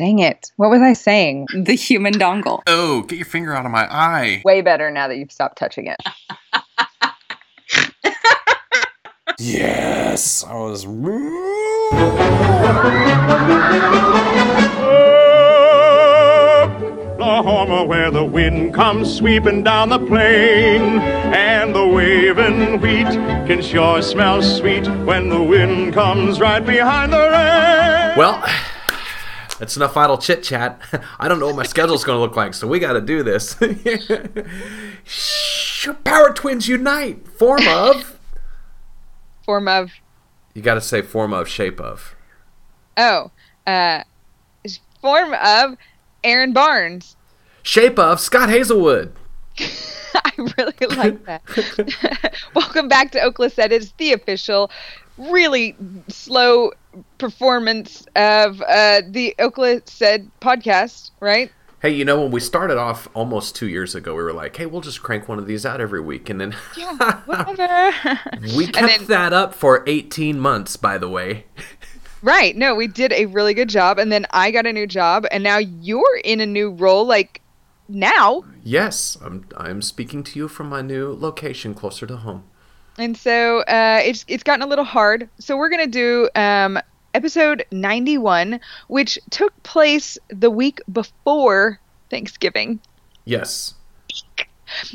Dang it. What was I saying? The human dongle. Oh, get your finger out of my eye. Way better now that you've stopped touching it. Yes, I was. Oklahoma, where the wind comes sweeping down the plain, and the waving wheat can sure smell sweet when the wind comes right behind the rain. Well, that's enough idle chit chat. I don't know what my schedule's going to look like, so we got to do this. Power Twins Unite! Form of. Form of. You got to say form of, shape of. Oh, uh, form of Erin Barnes. Shape of Scott Haselwood. I really like that. Welcome back to Oakless. That is the official, really slow performance of uh, the OklaSaid podcast, right? Hey, you know, when we started off almost two years ago, we were like, hey, we'll just crank one of these out every week. And then yeah, whatever. we kept then, that up for 18 months, by the way. Right. No, we did a really good job. And then I got a new job. And now you're in a new role, like now. Yes. I'm, I'm speaking to you from my new location closer to home. And so uh, it's, it's gotten a little hard. So we're going to do um, episode 91, which took place the week before Thanksgiving. Yes.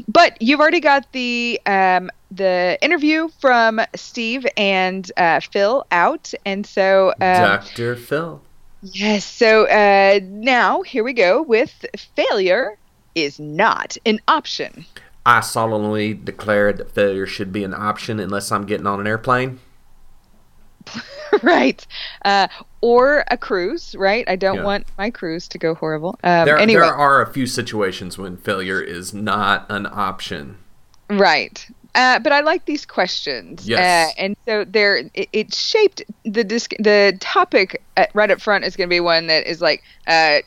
But you've already got the um, the interview from Steve and uh, Phil out, and so um, Doctor Phil. Yes. So uh, now here we go with failure is not an option. I solemnly declare that failure should be an option unless I'm getting on an airplane. right. Uh, or a cruise, right? I don't yeah. want my cruise to go horrible. Um, there, anyway. there are a few situations when failure is not an option. Right. Uh, but I like these questions. Yes. Uh, and so they're it, it shaped the disc, the topic right up front is going to be one that is like uh,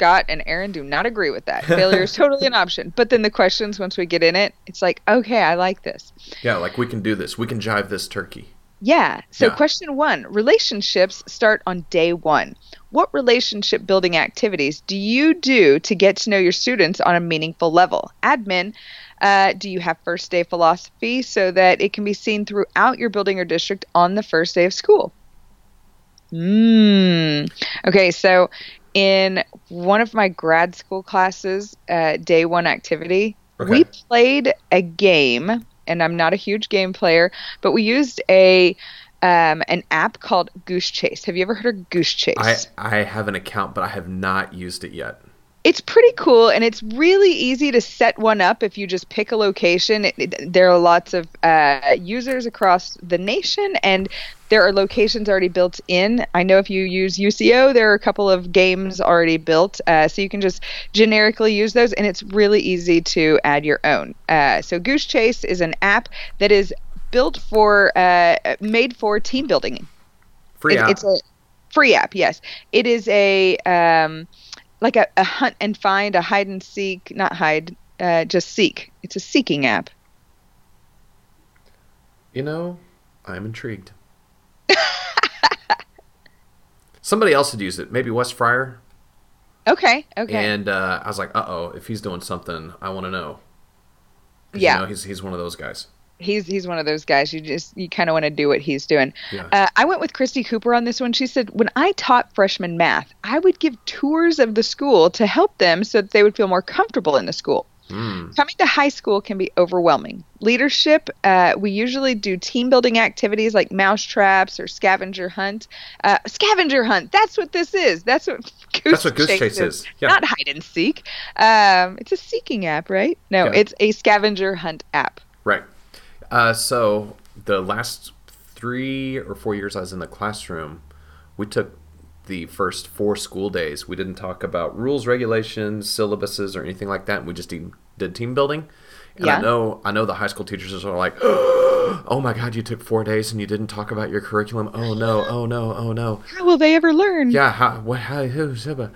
Scott and Erin do not agree with that. Failure is totally an option. But then the questions once we get in it, it's like okay, I like this. Yeah, like we can do this. We can jive this turkey. Yeah. So, yeah. question one relationships start on day one. What relationship building activities do you do to get to know your students on a meaningful level? Admin, uh, do you have first day philosophy so that it can be seen throughout your building or district on the first day of school? Mm. Okay, so in one of my grad school classes, uh, day one activity, okay. we played a game and I'm not a huge game player, but we used a um, an app called Goose Chase. Have you ever heard of Goose Chase? I, I have an account, but I have not used it yet. It's pretty cool, and it's really easy to set one up if you just pick a location. It, it, there are lots of uh, users across the nation, and there are locations already built in. I know if you use UCO, there are a couple of games already built, uh, so you can just generically use those, and it's really easy to add your own. Uh, so Goose Chase is an app that is built for, uh, made for team building. Free it, app. It's a free app. Yes, it is a. Um, like a, a hunt and find, a hide and seek, not hide, uh, just seek. It's a seeking app. You know, I'm intrigued. Somebody else had used it, maybe Wes Fryer. Okay, okay. And uh, I was like, uh oh, if he's doing something, I want to know. Yeah. You know, he's, he's one of those guys he's he's one of those guys you just you kind of want to do what he's doing. Yeah. Uh, I went with Christy Cooper on this one. She said when I taught freshman math, I would give tours of the school to help them so that they would feel more comfortable in the school. Mm. Coming to high school can be overwhelming. Leadership, uh, we usually do team building activities like mouse traps or scavenger hunt. Uh, scavenger hunt, that's what this is. That's what Goose, that's what Goose Chase, Chase is. is. Yeah. Not hide and seek. Um, it's a seeking app, right? No, Yeah. it's a scavenger hunt app. Right. Uh, so the last three or four years I was in the classroom, we took the first four school days. We didn't talk about rules, regulations, syllabuses, or anything like that. And we just did, did team building. And Yeah. I know, I know the high school teachers are like, "Oh my God, you took four days and you didn't talk about your curriculum. Oh no, oh no, oh no." How will they ever learn? Yeah, how, what, how, who, Ziba?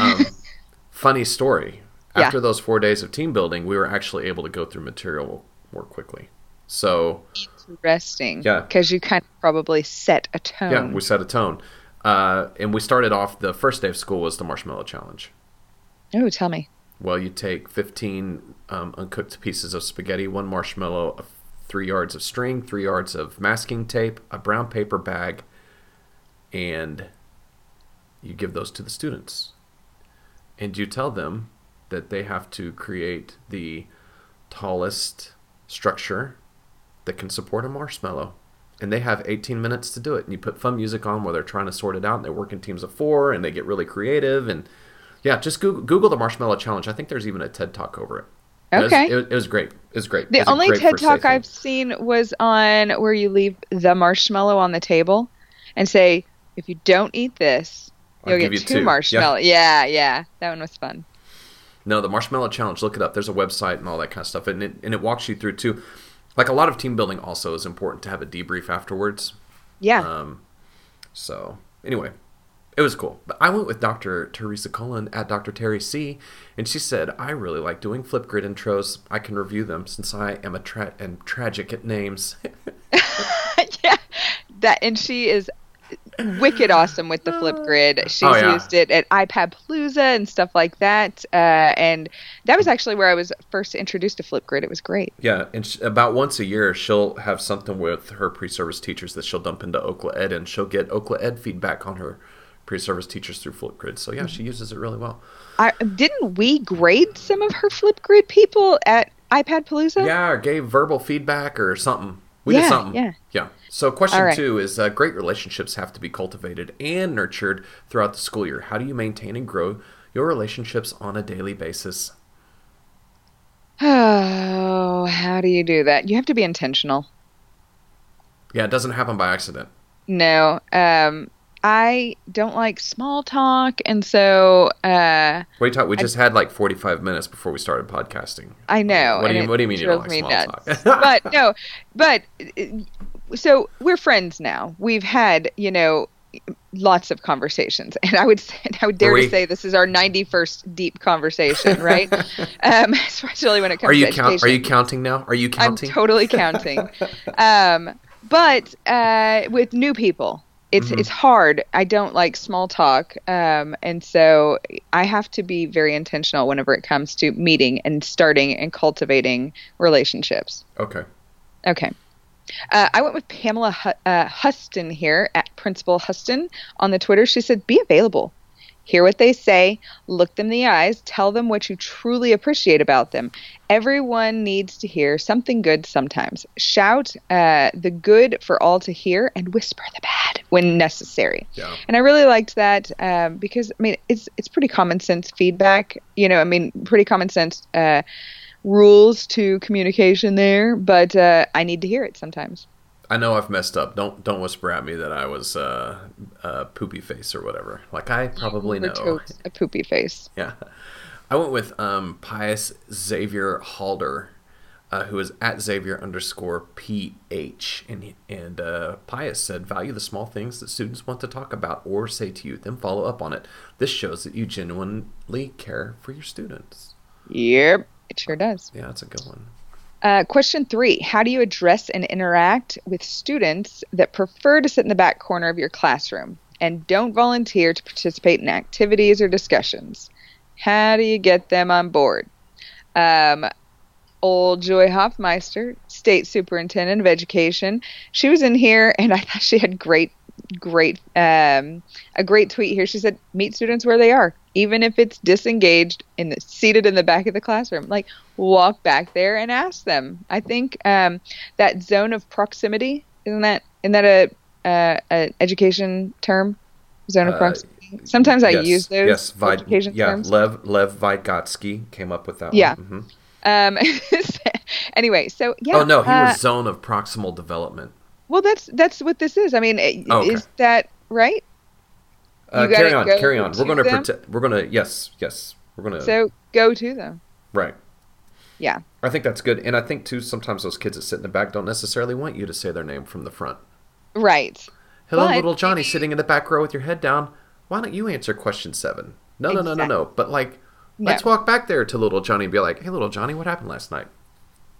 Um, funny story. Yeah. After those four days of team building, we were actually able to go through material more quickly. So Interesting. Yeah. Because you kind of probably set a tone. yeah, we set a tone. Uh, and we started off the first day of school was the marshmallow challenge. Oh, tell me. Well, you take 15 um, uncooked pieces of spaghetti, one marshmallow, three yards of string, three yards of masking tape, a brown paper bag, and you give those to the students. And you tell them that they have to create the tallest structure that can support a marshmallow. And they have 18 minutes to do it. And you put fun music on while they're trying to sort it out. And they work in teams of four and they get really creative. And yeah, just Google, Google the Marshmallow Challenge. I think there's even a TED Talk over it. Okay. It was, it was great. It was great. The was only great TED talk. I've seen was on where you leave the marshmallow on the table and say, if you don't eat this, I'll you'll get you two, two. Yeah. marshmallow. Yeah. yeah, That one was fun. No, the Marshmallow Challenge. Look it up. There's a website and all that kind of stuff, and it and it walks you through too. Like a lot of team building, also is important to have a debrief afterwards. Yeah. Um, so anyway, it was cool. But I went with Dr. Teresa Cullen at Dr. Terry C, and she said I really like doing Flipgrid intros. I can review them since I am a tra- and tragic at names. yeah. That and she is wicked awesome with the Flipgrid. She's Oh, yeah. used it at iPad Palooza and stuff like that. Uh, and that was actually where I was first introduced to Flipgrid. It was great. yeah, and sh- about once a year she'll have something with her pre-service teachers that she'll dump into Okla Ed, and she'll get Okla Ed feedback on her pre-service teachers through Flipgrid. So yeah, she uses it really well. I, didn't we grade some of her Flipgrid people at iPad Palooza? Yeah, or gave verbal feedback or something. We did Yeah, something. yeah. Yeah. So question right. two is uh, great relationships have to be cultivated and nurtured throughout the school year. How do you maintain and grow your relationships on a daily basis? Oh, how do you do that? You have to be intentional. Yeah, it doesn't happen by accident. No, um, I don't like small talk, and so uh, What you talk? We just had like 45 minutes before we started podcasting. I know. What do you What do you mean you don't like small nuts. talk? but no, but uh, so we're friends now. We've had you know lots of conversations, and I would say, I would dare to say this is our ninety first deep conversation, right? um, especially when it comes Are you to count? Are you counting now? Are you counting? I'm totally counting. um, but uh, with new people, it's Mm-hmm. it's hard. I don't like small talk, um, and so I have to be very intentional whenever it comes to meeting and starting and cultivating relationships. okay. Okay. Uh, I went with Pamela Hu- uh, Huston here at Principal Huston on the Twitter. She said, "Be available." Hear what they say, look them in the eyes, tell them what you truly appreciate about them. Everyone needs to hear something good sometimes. Shout uh, the good for all to hear and whisper the bad when necessary. Yeah. And I really liked that um, because I mean it's it's pretty common sense feedback. You know, I mean pretty common sense uh, rules to communication there, but uh, I need to hear it sometimes. I know I've messed up. Don't don't whisper at me that I was uh, uh, poopy face or whatever. Like I probably know. a poopy face. Yeah. I went with um, Pius Xavier Halder, uh, who is at Xavier underscore PH. And, and uh, Pius said, value the small things that students want to talk about or say to you, then follow up on it. This shows that you genuinely care for your students. Yep, it sure does. Yeah, that's a good one. Uh, question three How do you address and interact with students that prefer to sit in the back corner of your classroom and don't volunteer to participate in activities or discussions? How do you get them on board? Um, old Joy Hoffmeister, State Superintendent of Education, she was in here and I thought she had great, great, um, a great tweet here. She said, Meet students where they are, even if it's disengaged and seated in the back of the classroom. Like, walk back there and ask them. I think um, that zone of proximity isn't that isn't that a, uh, a education term? Zone of Uh, proximity. Sometimes I use those yes, education yeah, terms. Lev Lev Vygotsky came up with that Yeah. one. Mhm. Um, anyway, so yeah. oh no, he uh, was zone of proximal development. Well, that's that's what this is. I mean, Oh, okay. is that right? Uh, carry on, carry on. We're going to protect. We're going to yes, yes. We're going to So go to them. right. Yeah. I think that's good, and I think too. Sometimes those kids that sit in the back don't necessarily want you to say their name from the front. Right. Hello, But little Johnny, sitting in the back row with your head down. Why don't you answer question seven? No, no, no, no, no. But like, No. let's walk back there to little Johnny and be like, "Hey, little Johnny, what happened last night?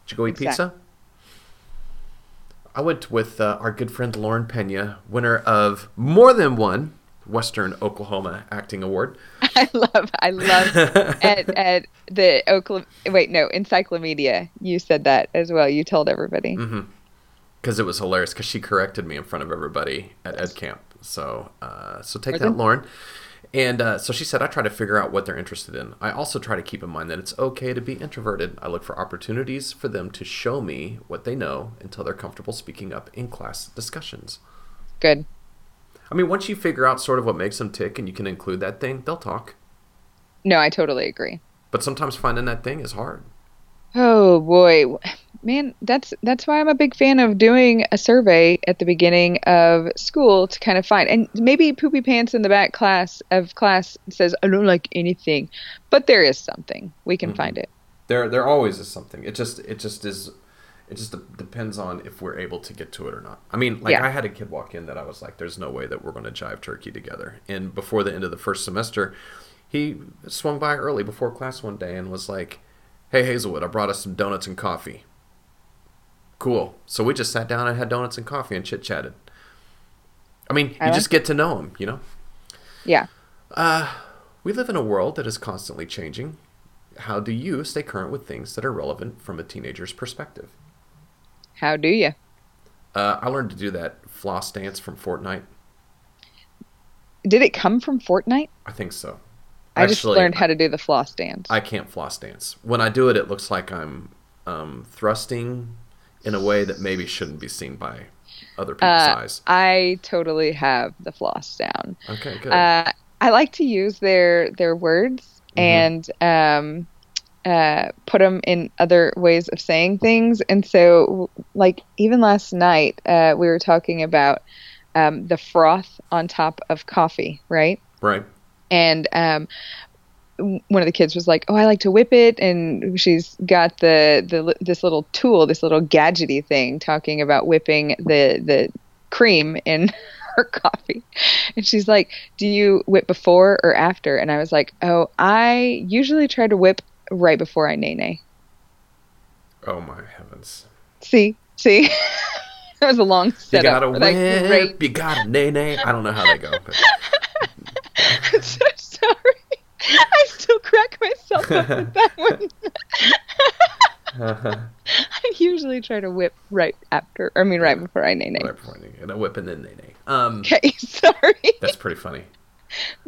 Did you go eat Exactly. pizza?" I went with uh, our good friend Lauren Pena, winner of more than one Western Oklahoma Acting Award. I love, I love at, at the Oklahoma. Wait, no, Encyclomedia. You said that as well. You told everybody. because it was hilarious because she corrected me in front of everybody at ed camp so uh, so take that lauren and uh, so she said i try to figure out what they're interested in. I also try to keep in mind that it's okay to be introverted. I look for opportunities for them to show me what they know until they're comfortable speaking up in class discussions. Good. i mean once you figure out sort of what makes them tick and you can include that thing they'll talk. No, I totally agree. but sometimes finding that thing is hard. Oh boy, man, that's that's why I'm a big fan of doing a survey at the beginning of school to kind of find. And maybe poopy pants in the back class of class says I don't like anything, but there is something we can find it. there there always is something it just it just is it just de- depends on if we're able to get to it or not i mean like Yeah. i had a kid walk in that i was like there's no way that we're going to jive turkey together and before the end of the first semester he swung by early before class one day and was like hey haselwood i brought us some donuts and coffee cool so we just sat down and had donuts and coffee and chit chatted i mean you I like just get to know him you know Yeah. Uh, we live in a world that is constantly changing. How do you stay current with things that are relevant from a teenager's perspective? How do you? Uh, I learned to do that floss dance from Fortnite. Did it come from Fortnite? I think so. I just learned how to do the floss dance. I can't floss dance. When I do it, it looks like I'm um, thrusting in a way that maybe shouldn't be seen by other people's uh, eyes. I totally have the floss down. Okay, good. Uh, I like to use their their words and um, uh, put them in other ways of saying things. And so, like even last night, uh, we were talking about um, the froth on top of coffee, right? right. and um, one of the kids was like, "Oh, I like to whip it," and she's got the the this little tool, this little gadgety thing, talking about whipping the the cream in her coffee, and she's like, "Do you whip before or after?" And I was like, "Oh, I usually try to whip right before I nay nay." Oh my heavens! See, see, that was a long setup. You gotta whip. You gotta nay nay. I don't know how they go. But I'm so sorry. I still crack myself up with that one. I usually try to whip right after, I mean, right before I nay nay. right before I nay, and I whip and then nay nay. Um, Okay, sorry. that's pretty funny.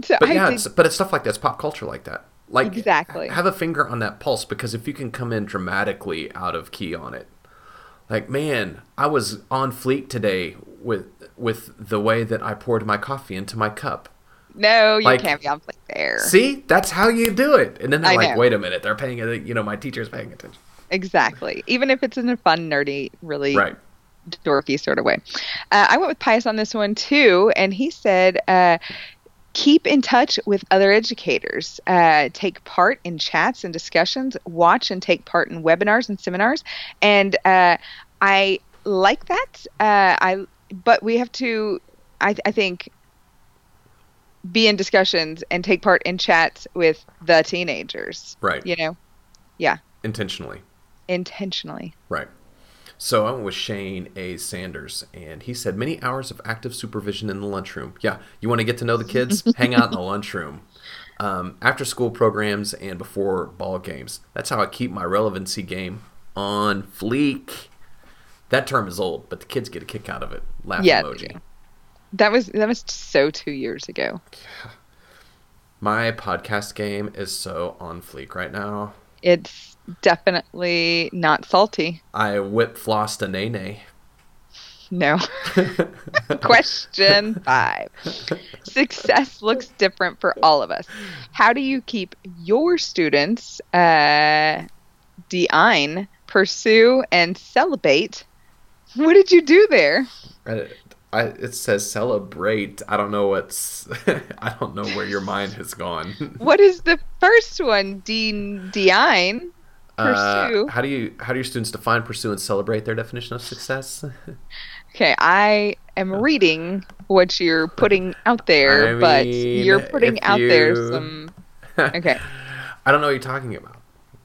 So But I yeah, did- it's, but it's stuff like that. It's pop culture like that. Like Exactly. have a finger on that pulse because if you can come in dramatically out of key on it, like man, I was on fleek today with with the way that I poured my coffee into my cup. No, you like- can't be on flick there. See, that's how you do it. And then they're I like, know. wait a minute, they're paying it. You know, my teacher's paying attention. Exactly. Even if it's in a fun, nerdy, really Right. dorky sort of way. Uh, I went with Pius on this one too, and he said, uh, keep in touch with other educators, uh, take part in chats and discussions, watch and take part in webinars and seminars, and uh, I like that. Uh, I but we have to, I, I think. Be in discussions and take part in chats with the teenagers. Right. You know, yeah, Intentionally. intentionally. Right. So I went with Shane A. Sanders, and he said many hours of active supervision in the lunchroom. Yeah, you want to get to know the kids? Hang out in the lunchroom. Um, after school programs and before ball games. That's how I keep my relevancy game on fleek. That term is old, but the kids get a kick out of it. Laugh Yeah, emoji. That was that was so two years ago. Yeah. My podcast game is so on fleek right now. It's definitely not salty. I whip flossed a nene. No. Question five. Success looks different for all of us. How do you keep your students uh, deine, pursue, and celebrate? What did you do there? I, I, it says celebrate. I don't know what's. I don't know where your mind has gone. What is the first one? De- deine, Uh, pursue. how do you how do your students define, pursue, and celebrate their definition of success? Okay, I am reading what you're putting out there, I but mean, you're putting out there some. Okay. I don't know what you're talking about.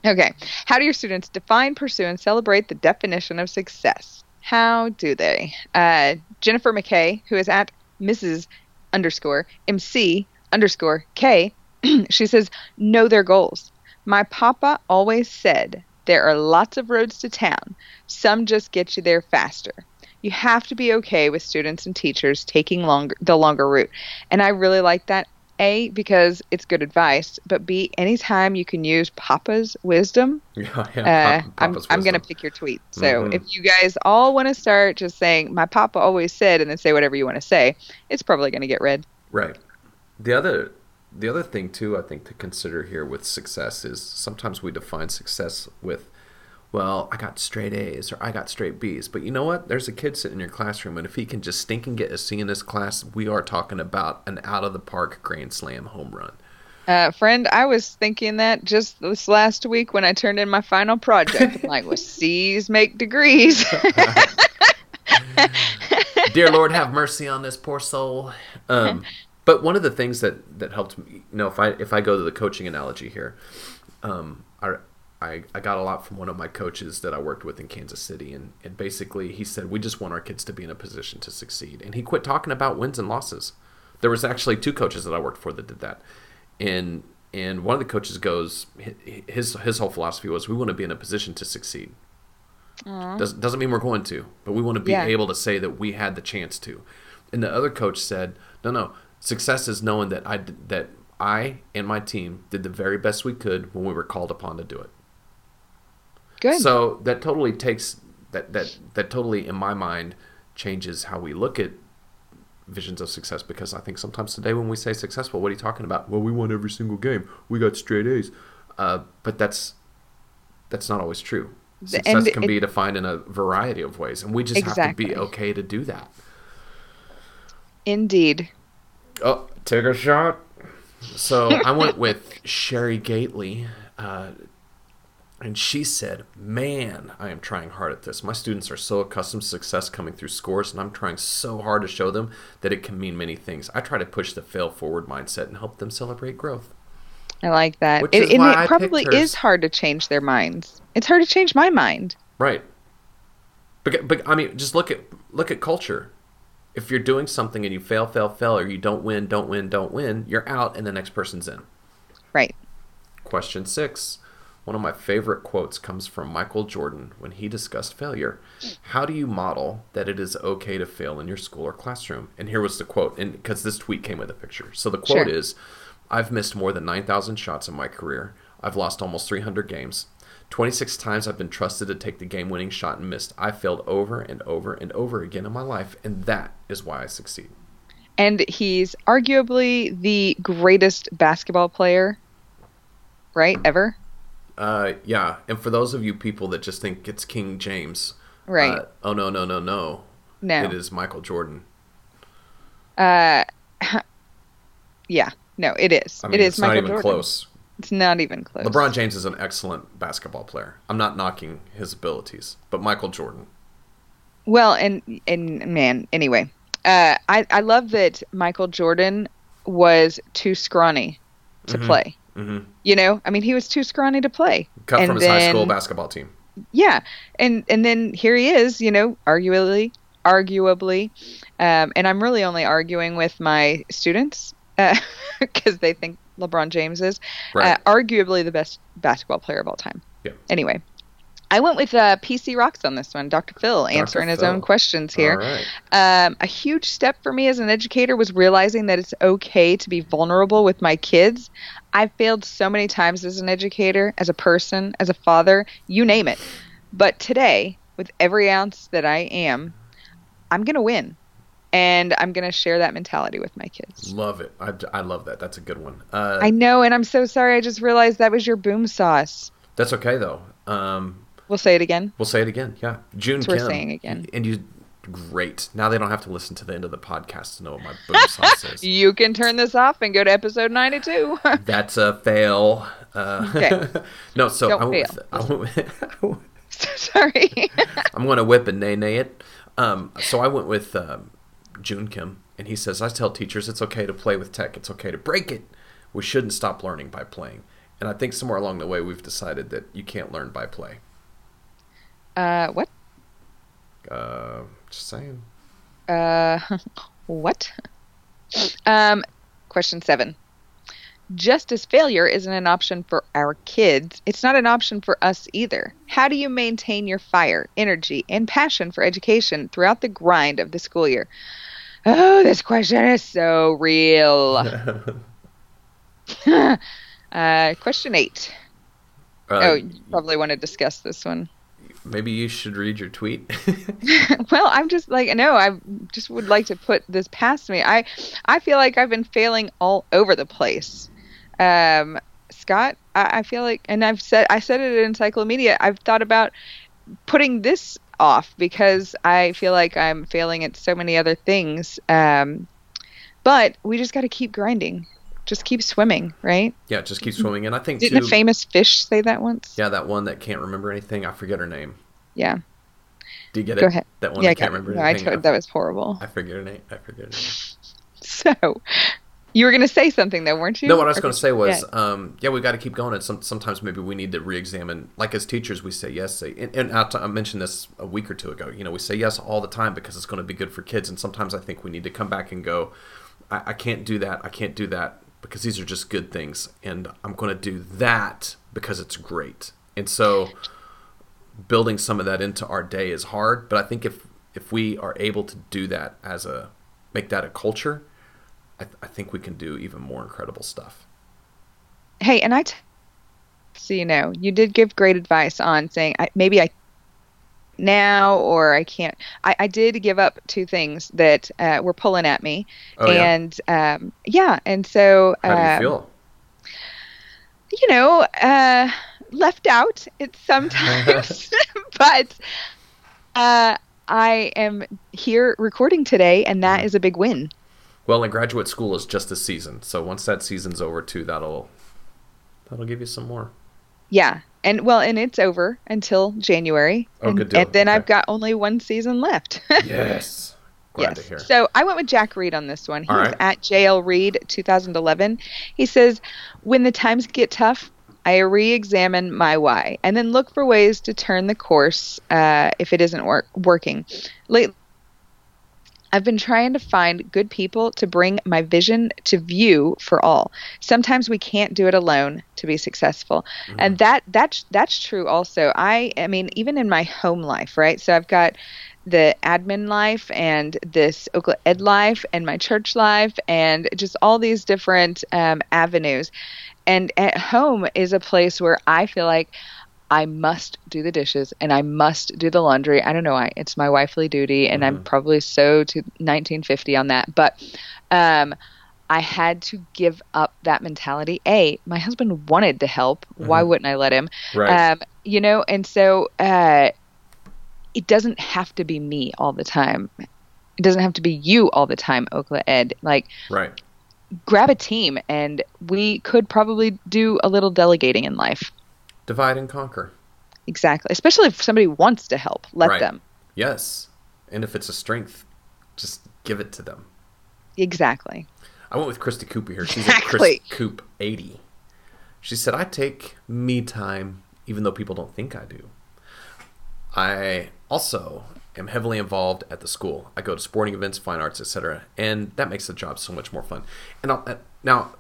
Okay. How do your students define, pursue, and celebrate the definition of success? How do they? Uh, Jennifer McKay, who is at Mrs. underscore MC underscore K. she says, know their goals. My papa always said there are lots of roads to town. Some just get you there faster. You have to be okay with students and teachers taking longer the longer route. And I really like that. A because it's good advice, but B anytime you can use Papa's wisdom, Yeah, yeah. uh, I'm, I'm going to pick your tweet. So Mhm. if you guys all want to start just saying, my papa always said, and then say whatever you want to say, it's probably going to get read. Right. The other the other thing too I think to consider here with success is sometimes we define success with well, I got straight A's or I got straight B's. But you know what? There's a kid sitting in your classroom and if he can just stink and get a C in this class, we are talking about an out of the park grand slam home run. Uh, friend, I was thinking that just this last week when I turned in my final project. I'm like, well, C's make degrees. Dear Lord, have mercy on this poor soul. Um, but one of the things that that helped me, you know, if I if I go to the coaching analogy here, um, I, I I got a lot from one of my coaches that I worked with in Kansas City, and and basically he said we just want our kids to be in a position to succeed, and he quit talking about wins and losses. There was actually two coaches that I worked for that did that, and and one of the coaches goes his his whole philosophy was we want to be in a position to succeed. Does, doesn't mean we're going to, but we want to be Yeah. able to say that we had the chance to. And the other coach said, "No, no. Success is knowing that I that I and my team did the very best we could when we were called upon to do it." Good. So that totally takes that that that totally in my mind changes how we look at visions of success because I think sometimes today when we say successful, what are you talking about? Well, we won every single game. We got straight A's. Uh, but that's that's not always true. Success and can it- be defined in a variety of ways, and we just have to be okay to do that. Indeed. Oh, take a shot. So I went with Sherry Gately, uh, and she said, "Man, I am trying hard at this. My students are so accustomed to success coming through scores, and I'm trying so hard to show them that it can mean many things. I try to push the fail forward mindset and help them celebrate growth." I like that. Which It, is and why it probably is hard to change their minds. It's hard to change my mind. Right. But, but I mean, just look at look at culture. If you're doing something and you fail, fail, fail, or you don't win, don't win, don't win, you're out, and the next person's in. Right. Question six. One of my favorite quotes comes from Michael Jordan when he discussed failure. How do you model that it is okay to fail in your school or classroom? And here was the quote, and because this tweet came with a picture. So the quote Sure. is I've missed more than 9,000 shots in my career. I've lost almost 300 games. 26 times I've been trusted to take the game winning shot and missed. I failed over and over and over again in my life, and that is why I succeed. And he's arguably the greatest basketball player, right? Ever. Uh, yeah, and for those of you people that just think it's King James, Right. Uh, oh no, no, no, no. No. It is Michael Jordan. Uh, yeah. No, it is. I mean, it is it's Michael not even Jordan. close. It's not even close. LeBron James is an excellent basketball player. I'm not knocking his abilities, but Michael Jordan. Well, and and man, anyway, uh, I I love that Michael Jordan was too scrawny to play. Hmm You know, I mean, he was too scrawny to play. Cut And from his high school basketball team. Yeah, and and then here he is. You know, arguably, arguably, um, and I'm really only arguing with my students because they think LeBron James is Right. uh, arguably the best basketball player of all time. Yeah. Anyway. I went with uh, PC Rocks on this one. Dr. Phil answering his Phil. own questions here. Right. Um, a huge step for me as an educator was realizing that it's okay to be vulnerable with my kids. I've failed so many times as an educator, as a person, as a father, you name it. But today, with every ounce that I am, I'm going to win. And I'm going to share that mentality with my kids. Love it. I, I love that. That's a good one. Uh, I know, and I'm so sorry. I just realized that was your boom sauce. that's okay though. Um, We'll say it again. we'll say it again. Yeah, June Kim. saying again. And you, great. Now they don't have to listen to the end of the podcast to know what my boom sauce is. You can turn this off and go to episode 92. That's a fail. Uh, Okay. no, so Don't I went fail. with, I went with sorry. I'm going to whip and nay nay it. Um, so I went with um, June Kim, and he says, I tell teachers it's okay to play with tech, it's okay to break it. We shouldn't stop learning by playing. And I think somewhere along the way, we've decided that you can't learn by play. Uh, what? Uh, just saying. Uh, what? Um, question seven. Just as failure isn't an option for our kids, it's not an option for us either. How do you maintain your fire, energy, and passion for education throughout the grind of the school year? Oh, this question is so real. uh, question eight. Uh, oh, you probably want to discuss this one. Maybe you should read your tweet. well, I'm just like no, I just would like to put this past me. I I feel like I've been failing all over the place. Um, Scott, I, I feel like, and I've said I said it in Encyclomedia. I've thought about putting this off because I feel like I'm failing at so many other things. Um, but we just got to keep grinding. Just keep swimming, right? yeah, just keep swimming. And I think Didn't too. a famous fish say that once? yeah, that one that can't remember anything. I forget her name. Yeah. Do you get Go it? ahead. That one yeah, that can't go- remember no, I told, that was horrible. I forget her name. I forget her name. So, you were going to say something though, weren't you? No, what I was going to say was, yeah. um, yeah, we got to keep going. And some, sometimes maybe we need to re-examine. Like as teachers, we say yes. Say, and, and I, t- I mentioned this a week or two ago. You know, we say yes all the time because it's going to be good for kids. And sometimes I think we need to come back and go, I, I can't do that. I can't do that because these are just good things, and I'm going to do that because it's great. And so, building some of that into our day is hard. But I think if if we are able to do that as a make that a culture, I, th- I think we can do even more incredible stuff. Hey, and I, t- so you know, you did give great advice on saying I, maybe I now or I can't. I, I did give up two things that uh, were pulling at me, Oh, yeah? and um, yeah, and so How do you um, feel? you know, uh, left out it's sometimes, but uh, I am here recording today, and that Mm-hmm. is a big win. Well, and graduate school is just a season, so once that season's over too, that'll that'll give you some more. Yeah, and well, and it's over until January, Oh, and, good deal. and then Okay. I've got only one season left. Yes, glad to hear. So I went with Jack Reed on this one. He's right. at JL Reed 2011. He says, When the times get tough, I re examine my why and then look for ways to turn the course uh, if it isn't work- working. Lately, I've been trying to find good people to bring my vision to view for all. Sometimes we can't do it alone to be successful. And that that's that's true also. I I mean even in my home life, right? So I've got the admin life and this Okla Ed life and my church life and just all these different um, avenues. And at home is a place where I feel like I must do the dishes and I must do the laundry. I don't know why. It's my wifely duty, and I'm probably so to 1950 on that. But um, I had to give up that mentality. A, my husband wanted to help. Why wouldn't I let him? Right. Um, you know, and so uh, it doesn't have to be me all the time. It doesn't have to be you all the time, Okla Ed. Like, right. grab a team, and we could probably do a little delegating in life. Divide and conquer. Exactly. Especially if somebody wants to help, let Right. them. Yes, and if it's a strength, just give it to them. Exactly. I went with Christy Cooper here. She's Exactly. at Chris Coop 80. She said, I take me time, even though people don't think I do. I also am heavily involved at the school. I go to sporting events, fine arts, etc., and that makes the job so much more fun. And I'll, uh, now,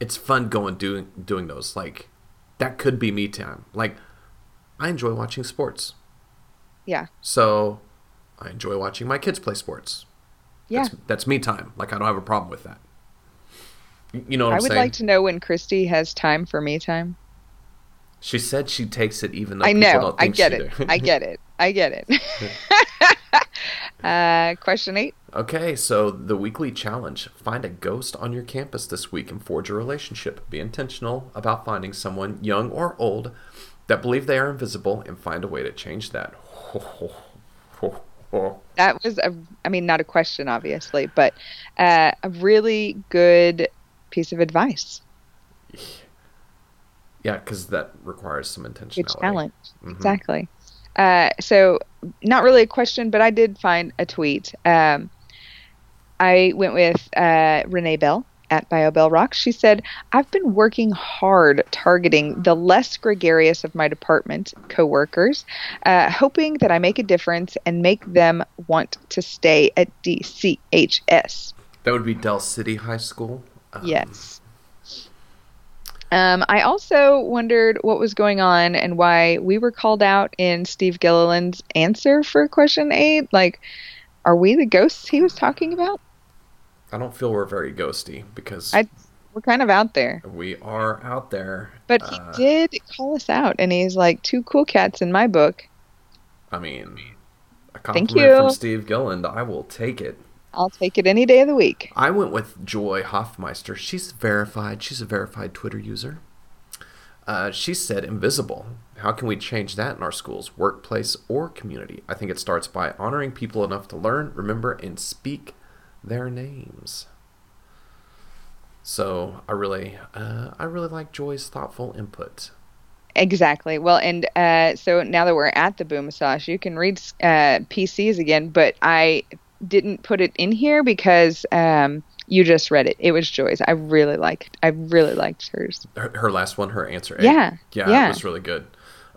it's fun going doing doing those. Like that could be me time. Like I enjoy watching sports, Yeah. so I enjoy watching my kids play sports. Yeah. That's, that's me time. Like I don't have a problem with that. You- know what I would saying? like to know when Christy has time for me time. She said she takes it even though I know. I get it. I get it. I get it. uh, question eight. Okay, so the weekly challenge. Find a ghost on your campus this week and forge a relationship. Be intentional about finding someone, young or old, that believe they are invisible and find a way to change that. That was a, I mean, not a question, obviously, but uh, a really good piece of advice. yeah, because that requires some intentionality. Good challenge. Mhm. Exactly. Uh, so, not really a question, but I did find a tweet. Um, I went with uh, Renee Bell at BioBell Rock. She said, I've been working hard targeting the less gregarious of my department coworkers, uh, hoping that I make a difference and make them want to stay at DCHS. That would be Del City High School. Um, Yes. Um, I also wondered what was going on and why we were called out in Steve Gilliland's answer for question eight. Like, are we the ghosts he was talking about? I don't feel we're very ghosty because I, we're kind of out there. we are out there. But he Uh, did call us out, and he's like, two cool cats in my book. I mean, a Thank compliment from. Steve Gilliland. I will take it. I'll take it any day of the week. I went with Joy Hoffmeister. She's verified. She's a verified Twitter user. Uh, she said, invisible. How can we change that in our schools, workplace, or community? I think it starts by honoring people enough to learn, remember, and speak their names. So I really, uh, I really like Joy's thoughtful input. Exactly. Well, and uh, so now that we're at the boom massage, you can read uh, PCs again, but I didn't put it in here because um, you just read it. It was Joy's. I really liked. I really liked hers. Her, her last one, her answer A. Yeah, yeah, yeah. it was really good.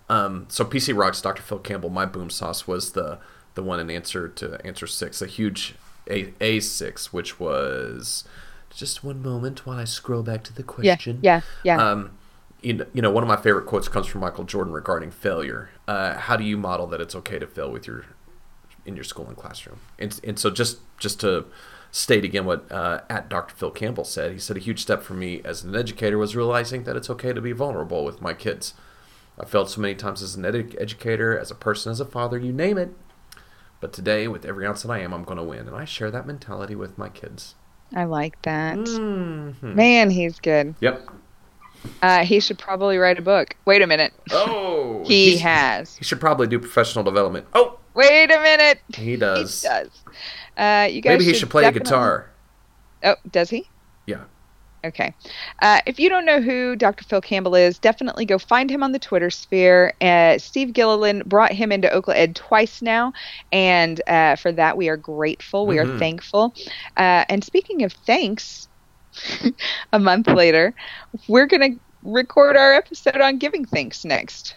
Um, so PC Rocks, Dr. Phil Campbell, my boom sauce was the the one in answer to answer six, a huge A A six, which was just one moment while I scroll back to the question. yeah, yeah. Um, you know, one of my favorite quotes comes from Michael Jordan regarding failure. Uh, how do you model that it's okay to fail with your in your school and classroom? And, and so just just to state again what uh, at Dr. Phil Campbell said, he said a huge step for me as an educator was realizing that it's okay to be vulnerable with my kids. I failed so many times as an edu- educator, as a person, as a father, you name it. But today, with every ounce that I am, I'm going to win, and I share that mentality with my kids. I like that. Mhm. Man, he's good. Yep. Uh, he should probably write a book. Wait a minute. Oh, He has. He should probably do professional development. Oh, Wait a minute. he does. He does. Uh, you guys Maybe he should play a guitar. Oh, does he? Okay. Uh, if you don't know who Dr. Phil Campbell is, definitely go find him on the Twitter sphere. Uh, Steve Gilliland brought him into Okla Ed twice now, and uh, for that we are grateful. We Mhm. are thankful. Uh, and speaking of thanks, a month later, we're going to record our episode on giving thanks next.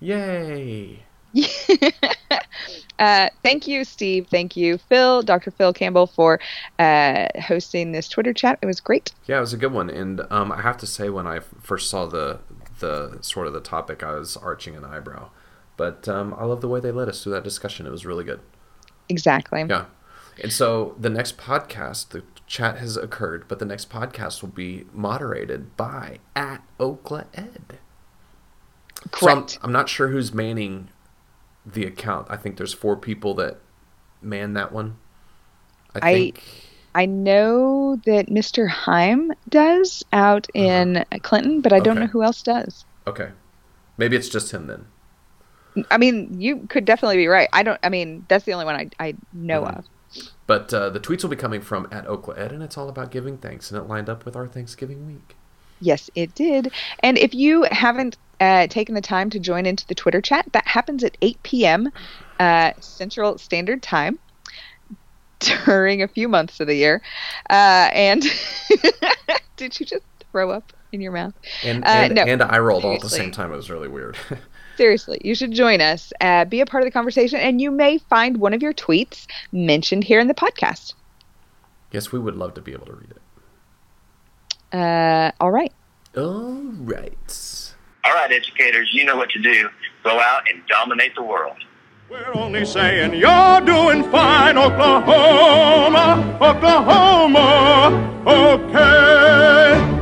Yay. uh, thank you, Steve. Thank you, Phil, Dr. Phil Campbell, for uh, hosting this Twitter chat. It was great. Yeah, it was a good one, and um, I have to say, when I first saw the the sort of the topic, I was arching an eyebrow. But um, I love the way they led us through that discussion. It was really good. Exactly. Yeah. And so the next podcast, the chat has occurred, but the next podcast will be moderated by at Okla Ed. So I'm, Correct. I'm not sure who's manning the account. I think there's four people that man that one. I I- think. I know that Mr. Heim does out in Clinton, but I don't Uh-huh. Know who else does. okay. Maybe it's just him then. I mean, you could definitely be right. I don't. I mean, that's the only one I I know Mhm. of. But uh, the tweets will be coming from at Okla Ed, and it's all about giving thanks, and it lined up with our Thanksgiving week. Yes, it did. And if you haven't uh, taken the time to join into the Twitter chat, that happens at 8 p.m. Uh, Central Standard Time during a few months of the year. Uh, and did you just throw up in your mouth? And Uh, and, no. and I rolled all at the same time. It was really weird. Seriously, you should join us. Uh, be a part of the conversation, and you may find one of your tweets mentioned here in the podcast. yes, we would love to be able to read it. Uh, all right. All right. All right, educators, you know what to do. Go out and dominate the world. We're only saying you're doing fine, Oklahoma, Oklahoma, okay.